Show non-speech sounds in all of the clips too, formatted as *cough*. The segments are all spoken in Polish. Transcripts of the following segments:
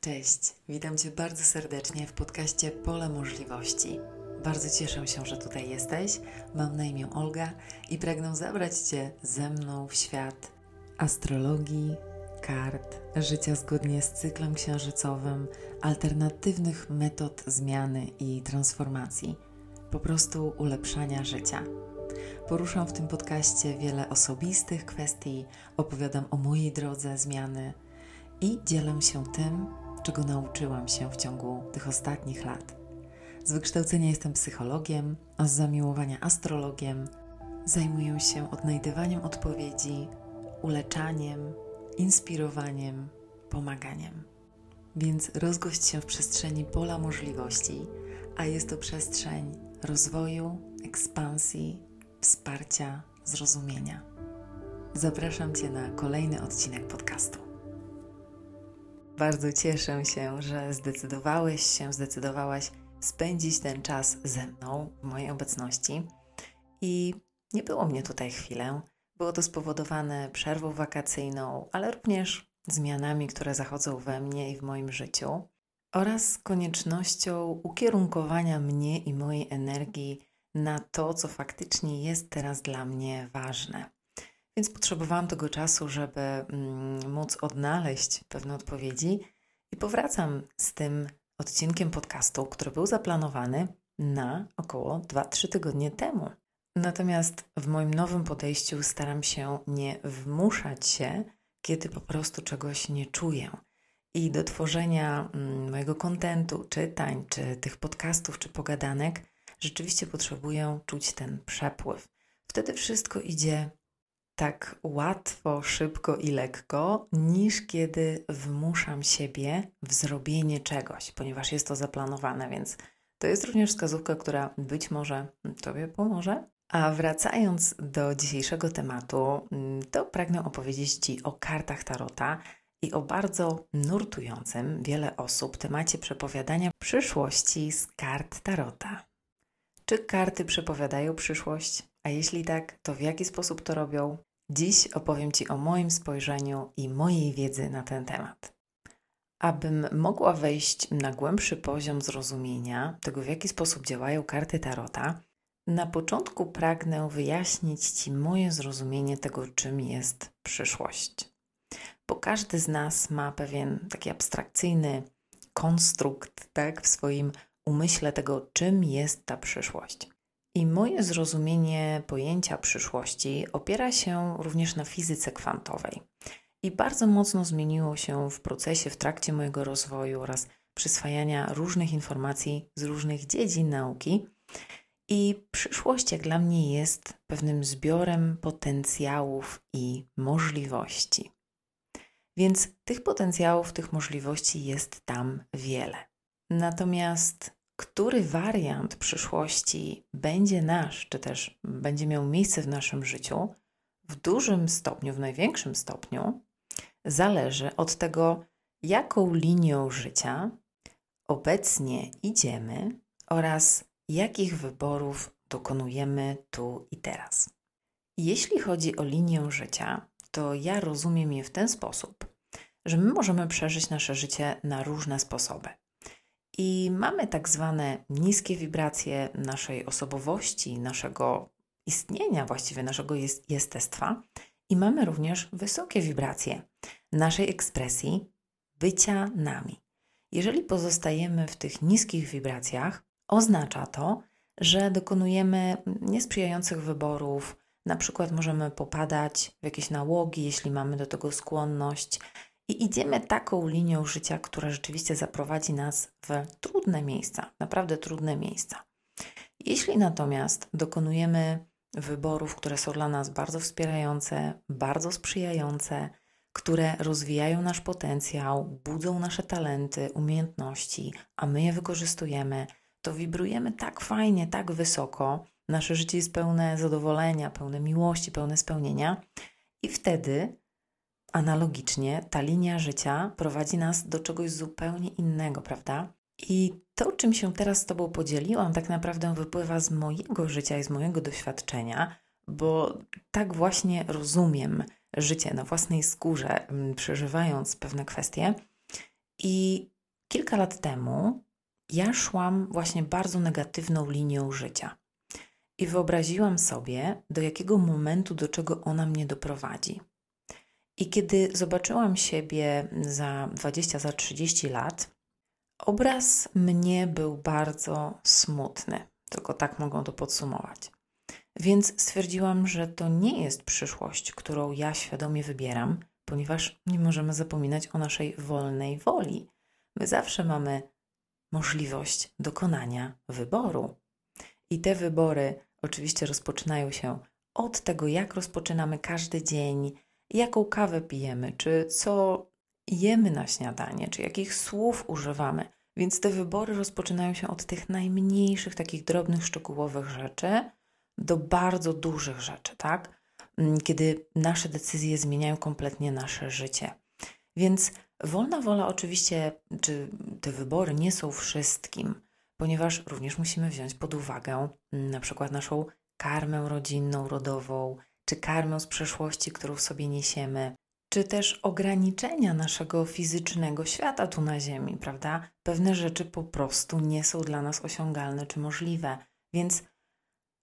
Cześć, witam Cię bardzo serdecznie w podcaście Pole Możliwości. Bardzo cieszę się, że tutaj jesteś. Mam na imię Olga i pragnę zabrać Cię ze mną w świat astrologii, kart, życia zgodnie z cyklem księżycowym, alternatywnych metod zmiany i transformacji, po prostu ulepszania życia. Poruszam w tym podcaście wiele osobistych kwestii, opowiadam o mojej drodze zmiany i dzielę się tym, czego nauczyłam się w ciągu tych ostatnich lat. Z wykształcenia jestem psychologiem, a z zamiłowania astrologiem. Zajmuję się odnajdywaniem odpowiedzi, uleczaniem, inspirowaniem, pomaganiem. Więc rozgość się w przestrzeni pola możliwości, a jest to przestrzeń rozwoju, ekspansji, wsparcia, zrozumienia. Zapraszam Cię na kolejny odcinek podcastu. Bardzo cieszę się, że zdecydowałeś się, zdecydowałaś spędzić ten czas ze mną w mojej obecności. I nie było mnie tutaj chwilę. Było to spowodowane przerwą wakacyjną, ale również zmianami, które zachodzą we mnie i w moim życiu, oraz koniecznością ukierunkowania mnie i mojej energii na to, co faktycznie jest teraz dla mnie ważne. Więc potrzebowałam tego czasu, żeby mm, móc odnaleźć pewne odpowiedzi i powracam z tym odcinkiem podcastu, który był zaplanowany na około 2-3 tygodnie temu. Natomiast w moim nowym podejściu staram się nie wmuszać się, kiedy po prostu czegoś nie czuję. I do tworzenia mm, mojego kontentu, czytań, czy tych podcastów, czy pogadanek, rzeczywiście potrzebuję czuć ten przepływ. Wtedy wszystko idzie tak łatwo, szybko i lekko, niż kiedy wmuszam siebie w zrobienie czegoś, ponieważ jest to zaplanowane, więc to jest również wskazówka, która być może Tobie pomoże. A wracając do dzisiejszego tematu, to pragnę opowiedzieć Ci o kartach Tarota i o bardzo nurtującym wiele osób temacie przepowiadania przyszłości z kart Tarota. Czy karty przepowiadają przyszłość? A jeśli tak, to w jaki sposób to robią? Dziś opowiem Ci o moim spojrzeniu i mojej wiedzy na ten temat. Abym mogła wejść na głębszy poziom zrozumienia tego, w jaki sposób działają karty Tarota, na początku pragnę wyjaśnić Ci moje zrozumienie tego, czym jest przyszłość. Bo każdy z nas ma pewien taki abstrakcyjny konstrukt tak, w swoim umyśle tego, czym jest ta przyszłość. I moje zrozumienie pojęcia przyszłości opiera się również na fizyce kwantowej. I bardzo mocno zmieniło się w procesie, w trakcie mojego rozwoju oraz przyswajania różnych informacji z różnych dziedzin nauki. I przyszłość, jak dla mnie, jest pewnym zbiorem potencjałów i możliwości. Więc tych potencjałów, tych możliwości jest tam wiele. Natomiast który wariant przyszłości będzie nasz, czy też będzie miał miejsce w naszym życiu, w dużym stopniu, w największym stopniu, zależy od tego, jaką linią życia obecnie idziemy oraz jakich wyborów dokonujemy tu i teraz. Jeśli chodzi o linię życia, to ja rozumiem je w ten sposób, że my możemy przeżyć nasze życie na różne sposoby. I mamy tak zwane niskie wibracje naszej osobowości, naszego istnienia, właściwie naszego jest, jestestwa. I mamy również wysokie wibracje naszej ekspresji, bycia nami. Jeżeli pozostajemy w tych niskich wibracjach, oznacza to, że dokonujemy niesprzyjających wyborów, na przykład możemy popadać w jakieś nałogi, jeśli mamy do tego skłonność, i idziemy taką linią życia, która rzeczywiście zaprowadzi nas w trudne miejsca, naprawdę trudne miejsca. Jeśli natomiast dokonujemy wyborów, które są dla nas bardzo wspierające, bardzo sprzyjające, które rozwijają nasz potencjał, budzą nasze talenty, umiejętności, a my je wykorzystujemy, to wibrujemy tak fajnie, tak wysoko, nasze życie jest pełne zadowolenia, pełne miłości, pełne spełnienia, i wtedy analogicznie ta linia życia prowadzi nas do czegoś zupełnie innego, prawda? I to, czym się teraz z Tobą podzieliłam, tak naprawdę wypływa z mojego życia i z mojego doświadczenia, bo tak właśnie rozumiem życie na własnej skórze, mm, przeżywając pewne kwestie. I kilka lat temu ja szłam właśnie bardzo negatywną linią życia. I wyobraziłam sobie, do jakiego momentu, do czego ona mnie doprowadzi. I kiedy zobaczyłam siebie za 20, za 30 lat, obraz mnie był bardzo smutny. Tylko tak mogą to podsumować. Więc stwierdziłam, że to nie jest przyszłość, którą ja świadomie wybieram, ponieważ nie możemy zapominać o naszej wolnej woli. My zawsze mamy możliwość dokonania wyboru. I te wybory oczywiście rozpoczynają się od tego, jak rozpoczynamy każdy dzień, jaką kawę pijemy, czy co jemy na śniadanie, czy jakich słów używamy. Więc te wybory rozpoczynają się od tych najmniejszych, takich drobnych, szczegółowych rzeczy do bardzo dużych rzeczy, tak? Mm, kiedy nasze decyzje zmieniają kompletnie nasze życie. Więc wolna wola, oczywiście, czy te wybory nie są wszystkim, ponieważ również musimy wziąć pod uwagę mm, na przykład naszą karmę rodzinną, rodową, czy karmę z przeszłości, którą sobie niesiemy, czy też ograniczenia naszego fizycznego świata tu na Ziemi, prawda? Pewne rzeczy po prostu nie są dla nas osiągalne czy możliwe. Więc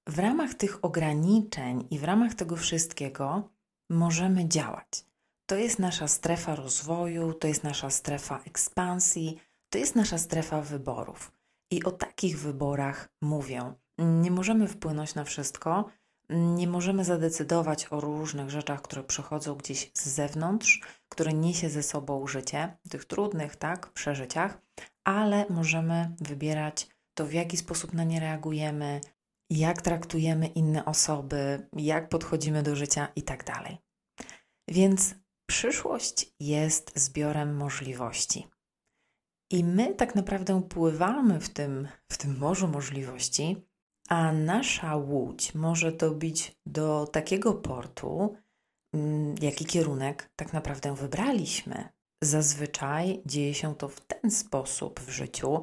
w ramach tych ograniczeń i w ramach tego wszystkiego możemy działać. To jest nasza strefa rozwoju, to jest nasza strefa ekspansji, to jest nasza strefa wyborów. I o takich wyborach mówię. Nie możemy wpłynąć na wszystko, nie możemy zadecydować o różnych rzeczach, które przychodzą gdzieś z zewnątrz, które niesie ze sobą życie, tych trudnych, tak, przeżyciach, ale możemy wybierać to, w jaki sposób na nie reagujemy, jak traktujemy inne osoby, jak podchodzimy do życia i tak dalej. Więc przyszłość jest zbiorem możliwości. I my tak naprawdę pływamy w tym, w tym morzu możliwości, a nasza łódź może dobić do takiego portu, mm, jaki kierunek tak naprawdę wybraliśmy. Zazwyczaj dzieje się to w ten sposób w życiu.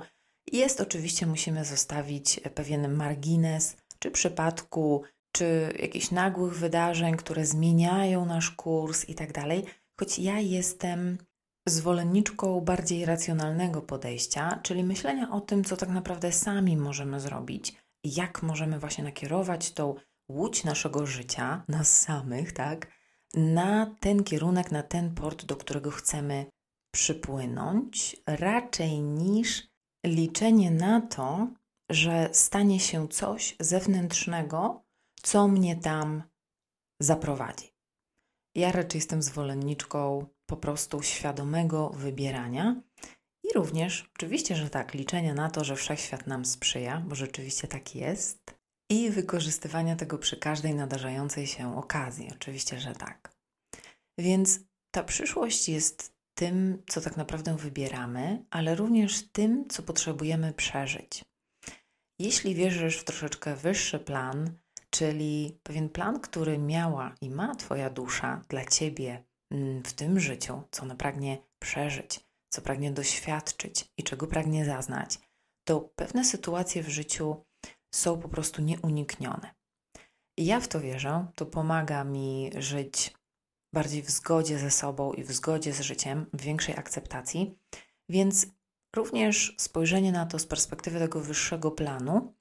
Jest oczywiście, musimy zostawić pewien margines, czy przypadku, czy jakichś nagłych wydarzeń, które zmieniają nasz kurs i tak dalej. Choć ja jestem zwolenniczką bardziej racjonalnego podejścia, czyli myślenia o tym, co tak naprawdę sami możemy zrobić jak możemy właśnie nakierować tą łódź naszego życia, nas samych, tak, na ten kierunek, na ten port, do którego chcemy przypłynąć, raczej niż liczenie na to, że stanie się coś zewnętrznego, co mnie tam zaprowadzi. Ja raczej jestem zwolenniczką po prostu świadomego wybierania i również, oczywiście, że tak, liczenia na to, że wszechświat nam sprzyja, bo rzeczywiście tak jest, i wykorzystywania tego przy każdej nadarzającej się okazji. Oczywiście, że tak. Więc ta przyszłość jest tym, co tak naprawdę wybieramy, ale również tym, co potrzebujemy przeżyć. Jeśli wierzysz w troszeczkę wyższy plan, czyli pewien plan, który miała i ma Twoja dusza dla Ciebie mm, w tym życiu, co ona pragnie przeżyć, co pragnie doświadczyć i czego pragnie zaznać, to pewne sytuacje w życiu są po prostu nieuniknione. I ja w to wierzę, to pomaga mi żyć bardziej w zgodzie ze sobą i w zgodzie z życiem, w większej akceptacji, więc również spojrzenie na to z perspektywy tego wyższego planu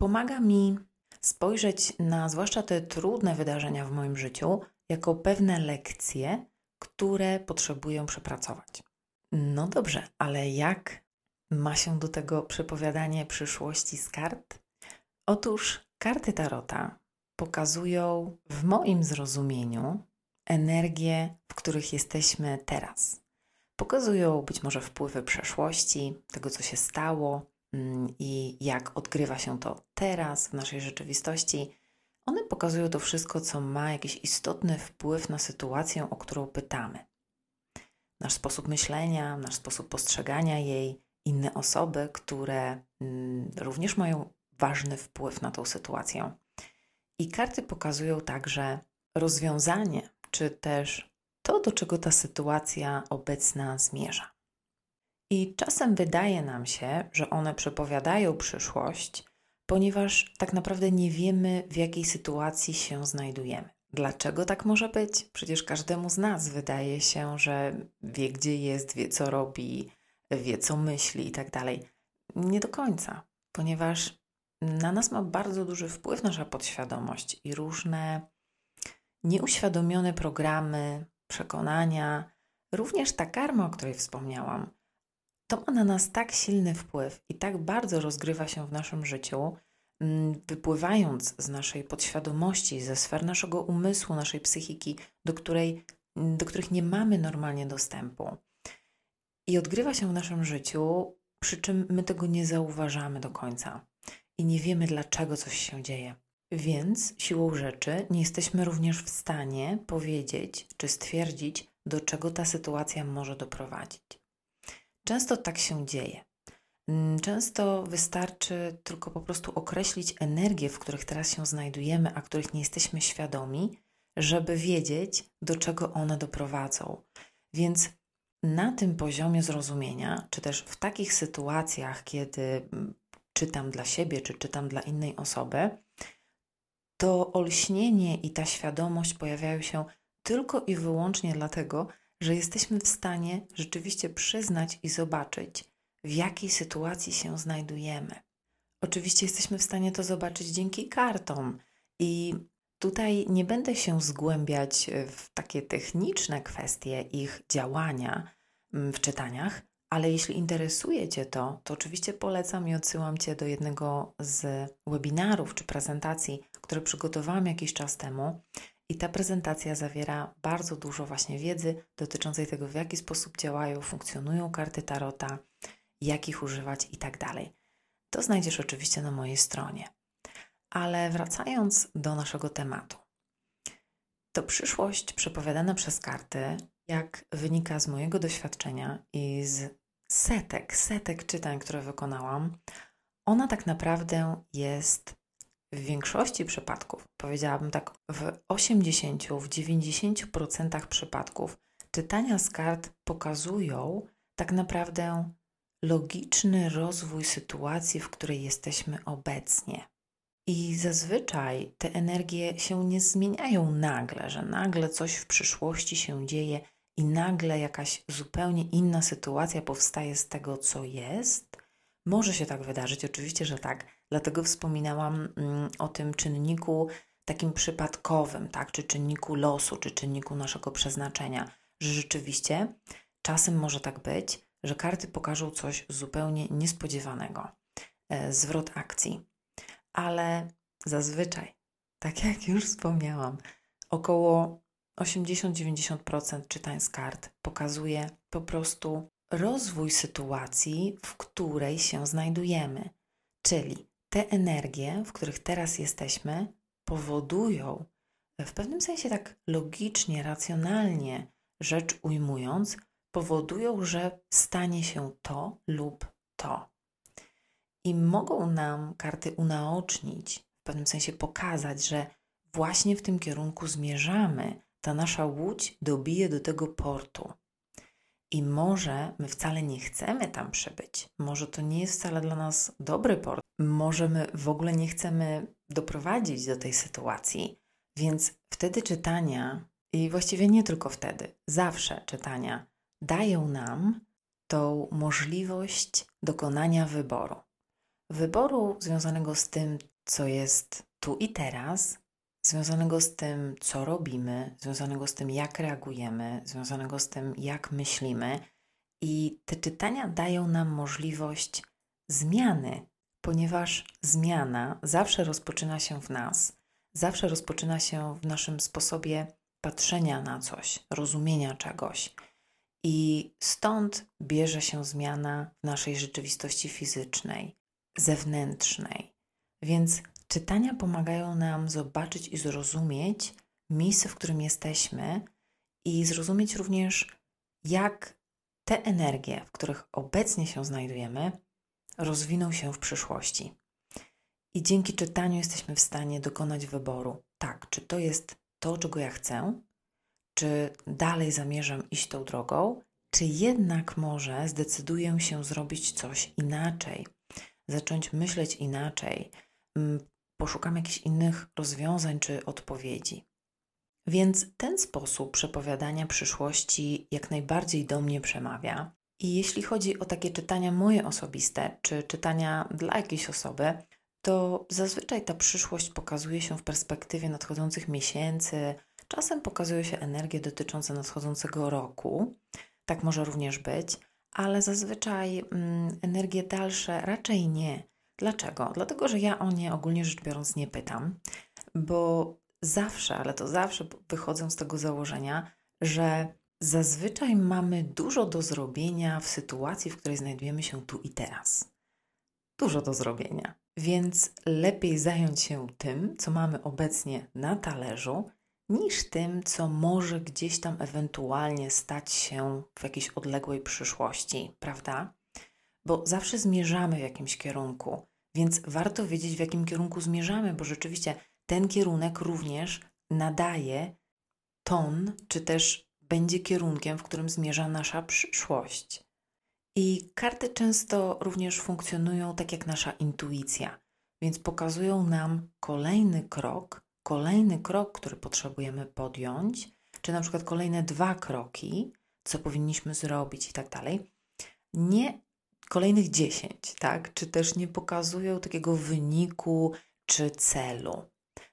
pomaga mi spojrzeć na zwłaszcza te trudne wydarzenia w moim życiu jako pewne lekcje, które potrzebuję przepracować. No dobrze, ale jak ma się do tego przepowiadanie przyszłości z kart? Otóż karty Tarota pokazują w moim zrozumieniu energie, w których jesteśmy teraz. Pokazują być może wpływy przeszłości, tego co się stało mm, i jak odgrywa się to teraz w naszej rzeczywistości. One pokazują to wszystko, co ma jakiś istotny wpływ na sytuację, o którą pytamy nasz sposób myślenia, nasz sposób postrzegania jej, inne osoby, które mm, również mają ważny wpływ na tą sytuację. I karty pokazują także rozwiązanie, czy też to, do czego ta sytuacja obecna zmierza. I czasem wydaje nam się, że one przepowiadają przyszłość, ponieważ tak naprawdę nie wiemy, w jakiej sytuacji się znajdujemy. Dlaczego tak może być? Przecież każdemu z nas wydaje się, że wie, gdzie jest, wie, co robi, wie, co myśli i tak dalej. Nie do końca, ponieważ na nas ma bardzo duży wpływ nasza podświadomość i różne nieuświadomione programy, przekonania, również ta karma, o której wspomniałam. To ma na nas tak silny wpływ i tak bardzo rozgrywa się w naszym życiu, wypływając z naszej podświadomości, ze sfer naszego umysłu, naszej psychiki, do, której, mm, do których nie mamy normalnie dostępu. I odgrywa się w naszym życiu, przy czym my tego nie zauważamy do końca i nie wiemy, dlaczego coś się dzieje. Więc siłą rzeczy nie jesteśmy również w stanie powiedzieć czy stwierdzić, do czego ta sytuacja może doprowadzić. Często tak się dzieje. Mm, często wystarczy tylko po prostu określić energię, w których teraz się znajdujemy, a których nie jesteśmy świadomi, żeby wiedzieć, do czego one doprowadzą. Więc na tym poziomie zrozumienia, czy też w takich sytuacjach, kiedy mm, czytam dla siebie, czy czytam dla innej osoby, to olśnienie i ta świadomość pojawiają się tylko i wyłącznie dlatego, że jesteśmy w stanie rzeczywiście przyznać i zobaczyć, w jakiej sytuacji się znajdujemy. Oczywiście jesteśmy w stanie to zobaczyć dzięki kartom i tutaj nie będę się zgłębiać w takie techniczne kwestie ich działania mm, w czytaniach, ale jeśli interesuje Cię to, to oczywiście polecam i odsyłam Cię do jednego z webinarów czy prezentacji, które przygotowałam jakiś czas temu. I ta prezentacja zawiera bardzo dużo właśnie wiedzy dotyczącej tego, w jaki sposób działają, funkcjonują karty tarota, jak ich używać i tak dalej. To znajdziesz oczywiście na mojej stronie. Ale wracając do naszego tematu. To przyszłość przepowiadana przez karty, jak wynika z mojego doświadczenia i z setek, setek czytań, które wykonałam, ona tak naprawdę jest w większości przypadków, powiedziałabym tak, w 80, w 90% przypadków, czytania z kart pokazują tak naprawdę logiczny rozwój sytuacji, w której jesteśmy obecnie. I zazwyczaj te energie się nie zmieniają nagle, że nagle coś w przyszłości się dzieje i nagle jakaś zupełnie inna sytuacja powstaje z tego, co jest. Może się tak wydarzyć, oczywiście, że tak. Dlatego wspominałam mm, o tym czynniku takim przypadkowym, tak? czy czynniku losu, czy czynniku naszego przeznaczenia, że rzeczywiście czasem może tak być, że karty pokażą coś zupełnie niespodziewanego, e, zwrot akcji. Ale zazwyczaj, tak *laughs* jak już wspomniałam, około 80-90% czytań z kart pokazuje po prostu rozwój sytuacji, w której się znajdujemy. Czyli te energie, w których teraz jesteśmy, powodują, w pewnym sensie tak logicznie, racjonalnie rzecz ujmując, powodują, że stanie się to lub to. I mogą nam karty unaocznić, w pewnym sensie pokazać, że właśnie w tym kierunku zmierzamy, ta nasza łódź dobije do tego portu. I może my wcale nie chcemy tam przybyć, może to nie jest wcale dla nas dobry port, może my w ogóle nie chcemy doprowadzić do tej sytuacji, więc wtedy czytania, i właściwie nie tylko wtedy, zawsze czytania, dają nam tą możliwość dokonania wyboru. Wyboru związanego z tym, co jest tu i teraz, związanego z tym, co robimy, związanego z tym, jak reagujemy, związanego z tym, jak myślimy. I te czytania dają nam możliwość zmiany, ponieważ zmiana zawsze rozpoczyna się w nas, zawsze rozpoczyna się w naszym sposobie patrzenia na coś, rozumienia czegoś. I stąd bierze się zmiana w naszej rzeczywistości fizycznej, zewnętrznej. Więc Czytania pomagają nam zobaczyć i zrozumieć miejsce, w którym jesteśmy i zrozumieć również, jak te energie, w których obecnie się znajdujemy, rozwiną się w przyszłości. I dzięki czytaniu jesteśmy w stanie dokonać wyboru. Tak, czy to jest to, czego ja chcę, czy dalej zamierzam iść tą drogą, czy jednak może zdecyduję się zrobić coś inaczej, zacząć myśleć inaczej, mm, poszukam jakichś innych rozwiązań czy odpowiedzi. Więc ten sposób przepowiadania przyszłości jak najbardziej do mnie przemawia. I jeśli chodzi o takie czytania moje osobiste, czy czytania dla jakiejś osoby, to zazwyczaj ta przyszłość pokazuje się w perspektywie nadchodzących miesięcy, czasem pokazują się energie dotyczące nadchodzącego roku. Tak może również być, ale zazwyczaj mm, energie dalsze raczej nie. Dlaczego? Dlatego, że ja o nie ogólnie rzecz biorąc nie pytam, bo zawsze, ale to zawsze wychodzę z tego założenia, że zazwyczaj mamy dużo do zrobienia w sytuacji, w której znajdujemy się tu i teraz. Dużo do zrobienia. Więc lepiej zająć się tym, co mamy obecnie na talerzu, niż tym, co może gdzieś tam ewentualnie stać się w jakiejś odległej przyszłości, prawda? Bo zawsze zmierzamy w jakimś kierunku, więc warto wiedzieć, w jakim kierunku zmierzamy, bo rzeczywiście ten kierunek również nadaje ton, czy też będzie kierunkiem, w którym zmierza nasza przyszłość. I karty często również funkcjonują tak jak nasza intuicja, więc pokazują nam kolejny krok, kolejny krok, który potrzebujemy podjąć, czy na przykład kolejne dwa kroki, co powinniśmy zrobić i tak dalej. Nie kolejnych dziesięć, tak? Czy też nie pokazują takiego wyniku czy celu.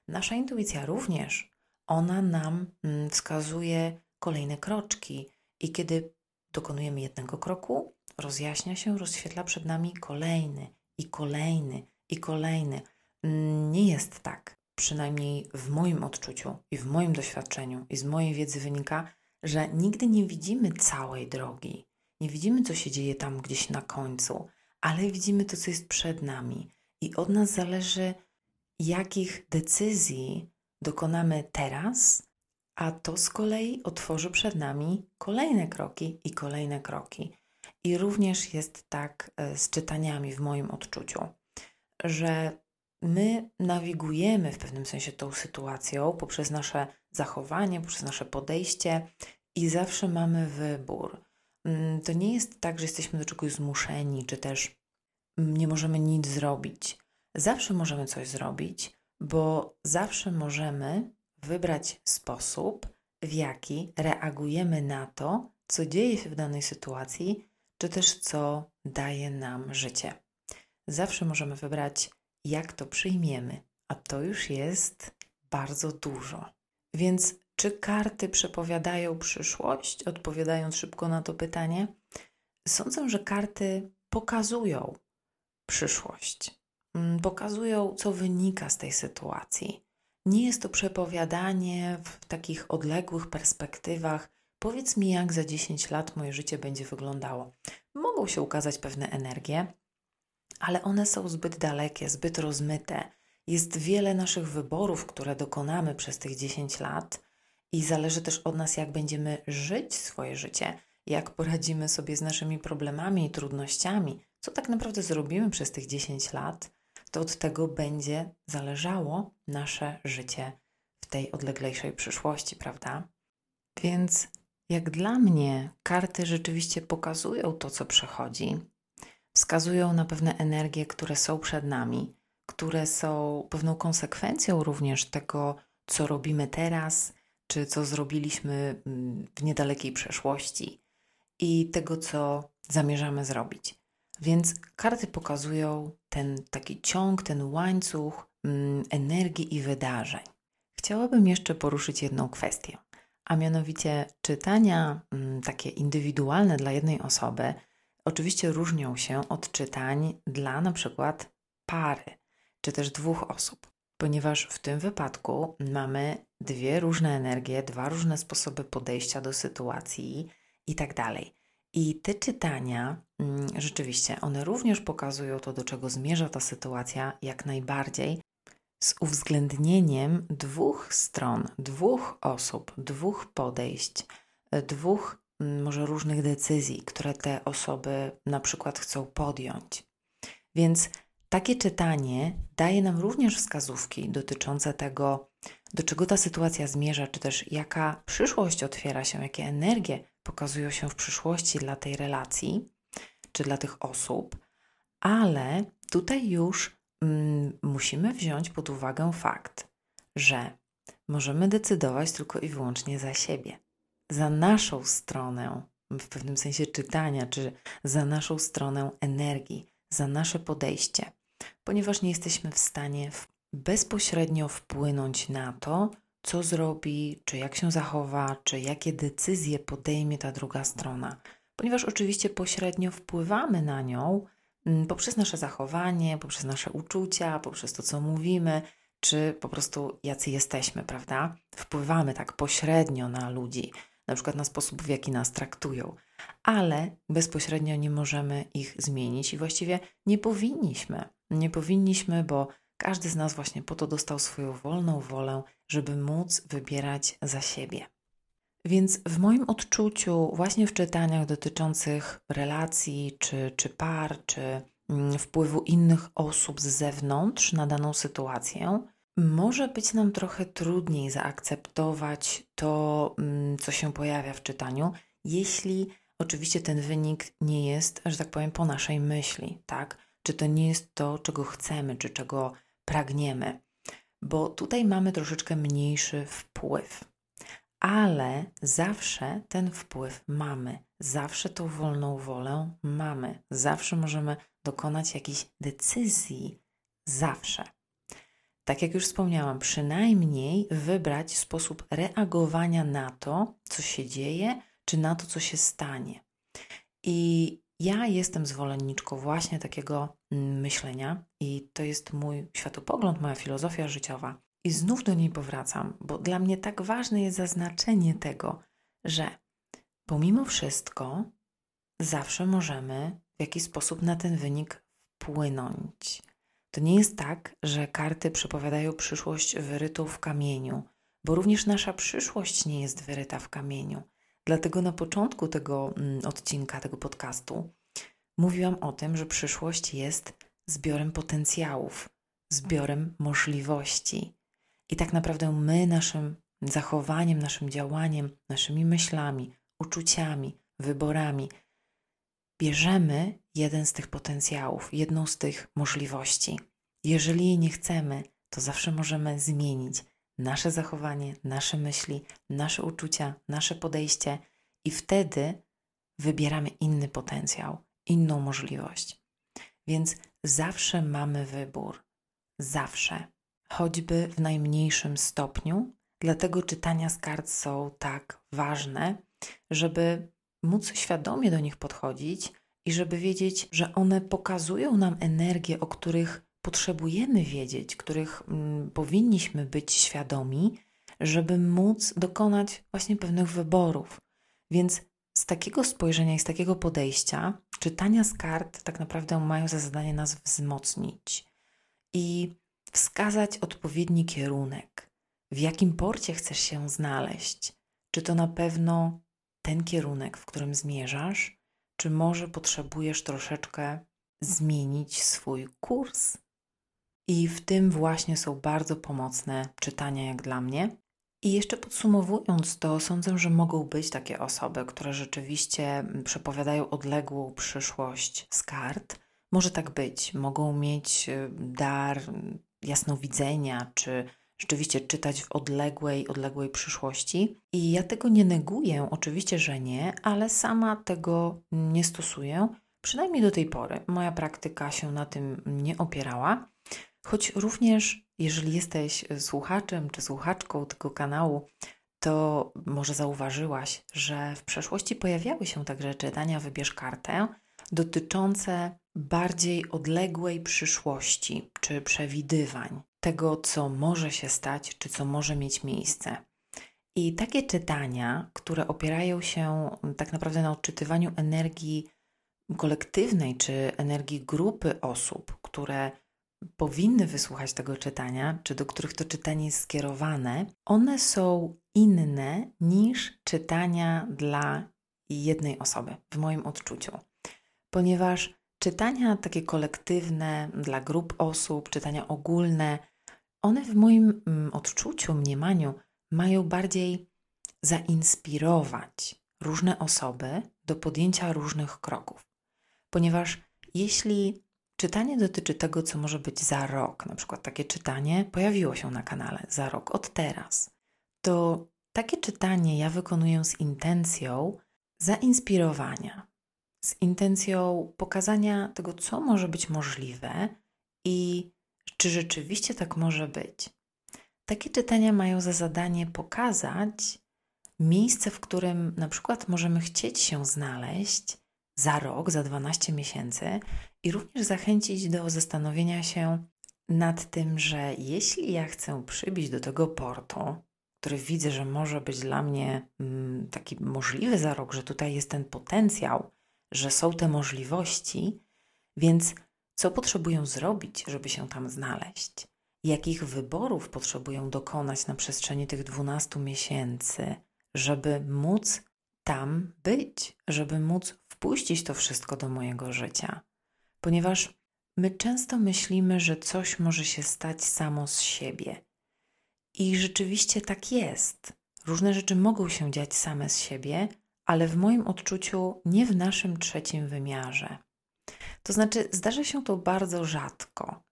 Nasza intuicja również, ona nam mm, wskazuje kolejne kroczki i kiedy dokonujemy jednego kroku, rozjaśnia się, rozświetla przed nami kolejny i kolejny i kolejny. Mm, nie jest tak, przynajmniej w moim odczuciu i w moim doświadczeniu i z mojej wiedzy wynika, że nigdy nie widzimy całej drogi. Nie widzimy, co się dzieje tam gdzieś na końcu, ale widzimy to, co jest przed nami. I od nas zależy, jakich decyzji dokonamy teraz, a to z kolei otworzy przed nami kolejne kroki i kolejne kroki. I również jest tak e, z czytaniami w moim odczuciu, że my nawigujemy w pewnym sensie tą sytuacją poprzez nasze zachowanie, poprzez nasze podejście i zawsze mamy wybór. Mm, to nie jest tak, że jesteśmy do czegoś zmuszeni, czy też nie możemy nic zrobić. Zawsze możemy coś zrobić, bo zawsze możemy wybrać sposób, w jaki reagujemy na to, co dzieje się w danej sytuacji, czy też co daje nam życie. Zawsze możemy wybrać, jak to przyjmiemy, a to już jest bardzo dużo. Więc czy karty przepowiadają przyszłość? Odpowiadając szybko na to pytanie, sądzę, że karty pokazują przyszłość. Mm, pokazują, co wynika z tej sytuacji. Nie jest to przepowiadanie w takich odległych perspektywach. Powiedz mi, jak za 10 lat moje życie będzie wyglądało. Mogą się ukazać pewne energie, ale one są zbyt dalekie, zbyt rozmyte. Jest wiele naszych wyborów, które dokonamy przez tych 10 lat, i zależy też od nas, jak będziemy żyć swoje życie, jak poradzimy sobie z naszymi problemami i trudnościami, co tak naprawdę zrobimy przez tych 10 lat, to od tego będzie zależało nasze życie w tej odleglejszej przyszłości, prawda? Więc jak dla mnie karty rzeczywiście pokazują to, co przechodzi, wskazują na pewne energie, które są przed nami, które są pewną konsekwencją również tego, co robimy teraz, czy co zrobiliśmy mm, w niedalekiej przeszłości i tego, co zamierzamy zrobić. Więc karty pokazują ten taki ciąg, ten łańcuch mm, energii i wydarzeń. Chciałabym jeszcze poruszyć jedną kwestię, a mianowicie czytania mm, takie indywidualne dla jednej osoby oczywiście różnią się od czytań dla na przykład pary czy też dwóch osób, ponieważ w tym wypadku mamy dwie różne energie, dwa różne sposoby podejścia do sytuacji i tak dalej. I te czytania, mm, rzeczywiście, one również pokazują to, do czego zmierza ta sytuacja, jak najbardziej, z uwzględnieniem dwóch stron, dwóch osób, dwóch podejść, dwóch może różnych decyzji, które te osoby na przykład chcą podjąć. Więc takie czytanie daje nam również wskazówki dotyczące tego, do czego ta sytuacja zmierza, czy też jaka przyszłość otwiera się, jakie energie pokazują się w przyszłości dla tej relacji czy dla tych osób, ale tutaj już mm, musimy wziąć pod uwagę fakt, że możemy decydować tylko i wyłącznie za siebie, za naszą stronę, w pewnym sensie czytania, czy za naszą stronę energii, za nasze podejście, ponieważ nie jesteśmy w stanie bezpośrednio wpłynąć na to, co zrobi, czy jak się zachowa, czy jakie decyzje podejmie ta druga strona, ponieważ oczywiście pośrednio wpływamy na nią mm, poprzez nasze zachowanie, poprzez nasze uczucia, poprzez to, co mówimy, czy po prostu jacy jesteśmy, prawda? Wpływamy tak pośrednio na ludzi, na przykład na sposób, w jaki nas traktują, ale bezpośrednio nie możemy ich zmienić i właściwie nie powinniśmy. Nie powinniśmy, bo każdy z nas właśnie po to dostał swoją wolną wolę, żeby móc wybierać za siebie. Więc w moim odczuciu, właśnie w czytaniach dotyczących relacji, czy, czy par, czy mm, wpływu innych osób z zewnątrz na daną sytuację, może być nam trochę trudniej zaakceptować to, mm, co się pojawia w czytaniu, jeśli oczywiście ten wynik nie jest, że tak powiem, po naszej myśli, tak? Czy to nie jest to, czego chcemy, czy czego pragniemy, bo tutaj mamy troszeczkę mniejszy wpływ. Ale zawsze ten wpływ mamy, zawsze tą wolną wolę mamy, zawsze możemy dokonać jakiejś decyzji, zawsze. Tak jak już wspomniałam, przynajmniej wybrać sposób reagowania na to, co się dzieje, czy na to, co się stanie. I ja jestem zwolenniczką właśnie takiego mm, myślenia i to jest mój światopogląd, moja filozofia życiowa. I znów do niej powracam, bo dla mnie tak ważne jest zaznaczenie tego, że pomimo wszystko zawsze możemy w jakiś sposób na ten wynik wpłynąć. To nie jest tak, że karty przepowiadają przyszłość wyrytą w kamieniu, bo również nasza przyszłość nie jest wyryta w kamieniu. Dlatego na początku tego mm, odcinka, tego podcastu, mówiłam o tym, że przyszłość jest zbiorem potencjałów, zbiorem możliwości. I tak naprawdę my naszym zachowaniem, naszym działaniem, naszymi myślami, uczuciami, wyborami bierzemy jeden z tych potencjałów, jedną z tych możliwości. Jeżeli jej nie chcemy, to zawsze możemy zmienić nasze zachowanie, nasze myśli, nasze uczucia, nasze podejście i wtedy wybieramy inny potencjał, inną możliwość. Więc zawsze mamy wybór. Zawsze. Choćby w najmniejszym stopniu. Dlatego czytania z kart są tak ważne, żeby móc świadomie do nich podchodzić i żeby wiedzieć, że one pokazują nam energię, o których potrzebujemy wiedzieć, których mm, powinniśmy być świadomi, żeby móc dokonać właśnie pewnych wyborów. Więc z takiego spojrzenia i z takiego podejścia, czytania z kart tak naprawdę mają za zadanie nas wzmocnić i wskazać odpowiedni kierunek, w jakim porcie chcesz się znaleźć. Czy to na pewno ten kierunek, w którym zmierzasz, czy może potrzebujesz troszeczkę zmienić swój kurs? I w tym właśnie są bardzo pomocne czytania, jak dla mnie. I jeszcze podsumowując to, sądzę, że mogą być takie osoby, które rzeczywiście przepowiadają odległą przyszłość z kart. Może tak być, mogą mieć y, dar jasnowidzenia, czy rzeczywiście czytać w odległej, odległej przyszłości. I ja tego nie neguję, oczywiście, że nie, ale sama tego nie stosuję, przynajmniej do tej pory. Moja praktyka się na tym nie opierała. Choć również, jeżeli jesteś słuchaczem czy słuchaczką tego kanału, to może zauważyłaś, że w przeszłości pojawiały się także czytania Wybierz kartę dotyczące bardziej odległej przyszłości czy przewidywań tego, co może się stać czy co może mieć miejsce. I takie czytania, które opierają się tak naprawdę na odczytywaniu energii kolektywnej czy energii grupy osób, które powinny wysłuchać tego czytania, czy do których to czytanie jest skierowane, one są inne niż czytania dla jednej osoby, w moim odczuciu. Ponieważ czytania takie kolektywne dla grup osób, czytania ogólne, one w moim mm, odczuciu, mniemaniu mają bardziej zainspirować różne osoby do podjęcia różnych kroków. Ponieważ jeśli czytanie dotyczy tego, co może być za rok. Na przykład takie czytanie pojawiło się na kanale za rok, od teraz. To takie czytanie ja wykonuję z intencją zainspirowania, z intencją pokazania tego, co może być możliwe i czy rzeczywiście tak może być. Takie czytania mają za zadanie pokazać miejsce, w którym na przykład możemy chcieć się znaleźć za rok, za 12 miesięcy i również zachęcić do zastanowienia się nad tym, że jeśli ja chcę przybić do tego portu, który widzę, że może być dla mnie mm, taki możliwy za rok, że tutaj jest ten potencjał, że są te możliwości, więc co potrzebują zrobić, żeby się tam znaleźć? Jakich wyborów potrzebują dokonać na przestrzeni tych 12 miesięcy, żeby móc tam być, żeby móc wpuścić to wszystko do mojego życia? Ponieważ my często myślimy, że coś może się stać samo z siebie. I rzeczywiście tak jest. Różne rzeczy mogą się dziać same z siebie, ale w moim odczuciu nie w naszym trzecim wymiarze. To znaczy, zdarza się to bardzo rzadko.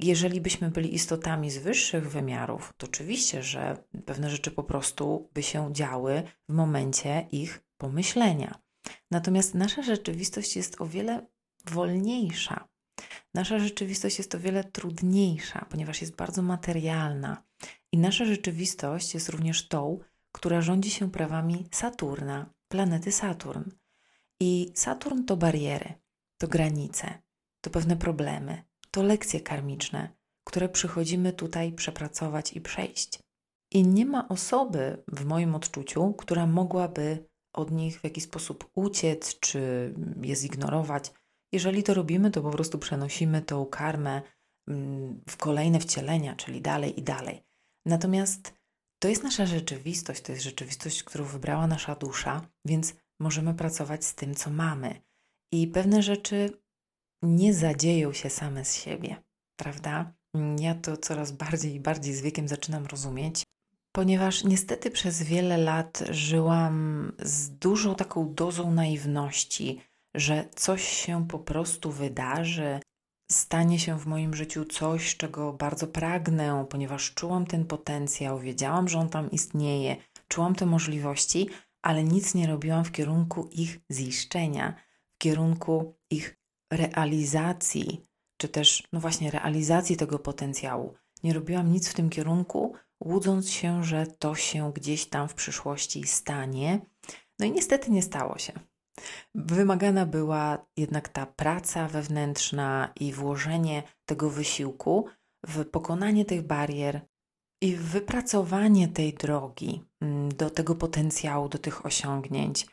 Jeżeli byśmy byli istotami z wyższych wymiarów, to oczywiście, że pewne rzeczy po prostu by się działy w momencie ich pomyślenia. Natomiast nasza rzeczywistość jest o wiele wolniejsza. Nasza rzeczywistość jest o wiele trudniejsza, ponieważ jest bardzo materialna. I nasza rzeczywistość jest również tą, która rządzi się prawami Saturna, planety Saturn. I Saturn to bariery, to granice, to pewne problemy, to lekcje karmiczne, które przychodzimy tutaj przepracować i przejść. I nie ma osoby, w moim odczuciu, która mogłaby od nich w jakiś sposób uciec czy je zignorować. Jeżeli to robimy, to po prostu przenosimy tą karmę mm, w kolejne wcielenia, czyli dalej i dalej. Natomiast to jest nasza rzeczywistość, to jest rzeczywistość, którą wybrała nasza dusza, więc możemy pracować z tym, co mamy. I pewne rzeczy nie zadzieją się same z siebie, prawda? Ja to coraz bardziej i bardziej z wiekiem zaczynam rozumieć, ponieważ niestety przez wiele lat żyłam z dużą taką dozą naiwności, że coś się po prostu wydarzy, stanie się w moim życiu coś, czego bardzo pragnę, ponieważ czułam ten potencjał, wiedziałam, że on tam istnieje, czułam te możliwości, ale nic nie robiłam w kierunku ich ziszczenia, w kierunku ich realizacji, czy też, no właśnie, realizacji tego potencjału. Nie robiłam nic w tym kierunku, łudząc się, że to się gdzieś tam w przyszłości stanie. No i niestety nie stało się. Wymagana była jednak ta praca wewnętrzna i włożenie tego wysiłku w pokonanie tych barier i wypracowanie tej drogi mm, do tego potencjału, do tych osiągnięć.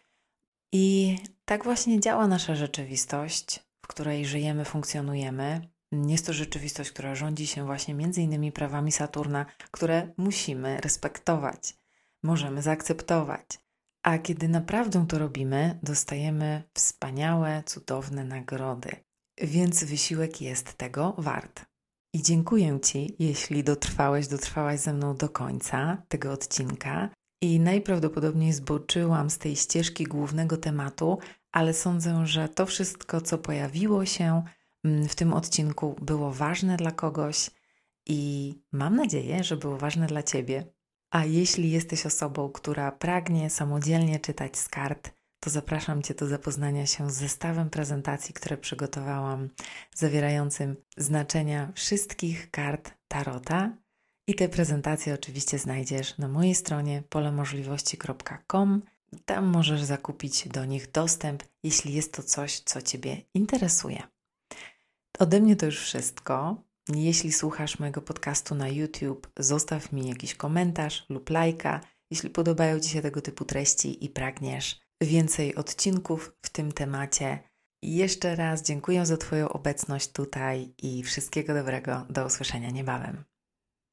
I tak właśnie działa nasza rzeczywistość, w której żyjemy, funkcjonujemy. Jest to rzeczywistość, która rządzi się właśnie między innymi prawami Saturna, które musimy respektować, możemy zaakceptować. A kiedy naprawdę to robimy, dostajemy wspaniałe, cudowne nagrody. Więc wysiłek jest tego wart. I dziękuję Ci, jeśli dotrwałeś, dotrwałaś ze mną do końca tego odcinka. I najprawdopodobniej zboczyłam z tej ścieżki głównego tematu, ale sądzę, że to wszystko, co pojawiło się mm, w tym odcinku, było ważne dla kogoś i mam nadzieję, że było ważne dla Ciebie. A jeśli jesteś osobą, która pragnie samodzielnie czytać z kart, to zapraszam Cię do zapoznania się z zestawem prezentacji, które przygotowałam, zawierającym znaczenia wszystkich kart Tarota. I te prezentacje oczywiście znajdziesz na mojej stronie polemożliwości.com. Tam możesz zakupić do nich dostęp, jeśli jest to coś, co Ciebie interesuje. Ode mnie to już wszystko. Jeśli słuchasz mojego podcastu na YouTube, zostaw mi jakiś komentarz lub lajka, jeśli podobają Ci się tego typu treści i pragniesz więcej odcinków w tym temacie. Jeszcze raz dziękuję za Twoją obecność tutaj i wszystkiego dobrego. Do usłyszenia niebawem.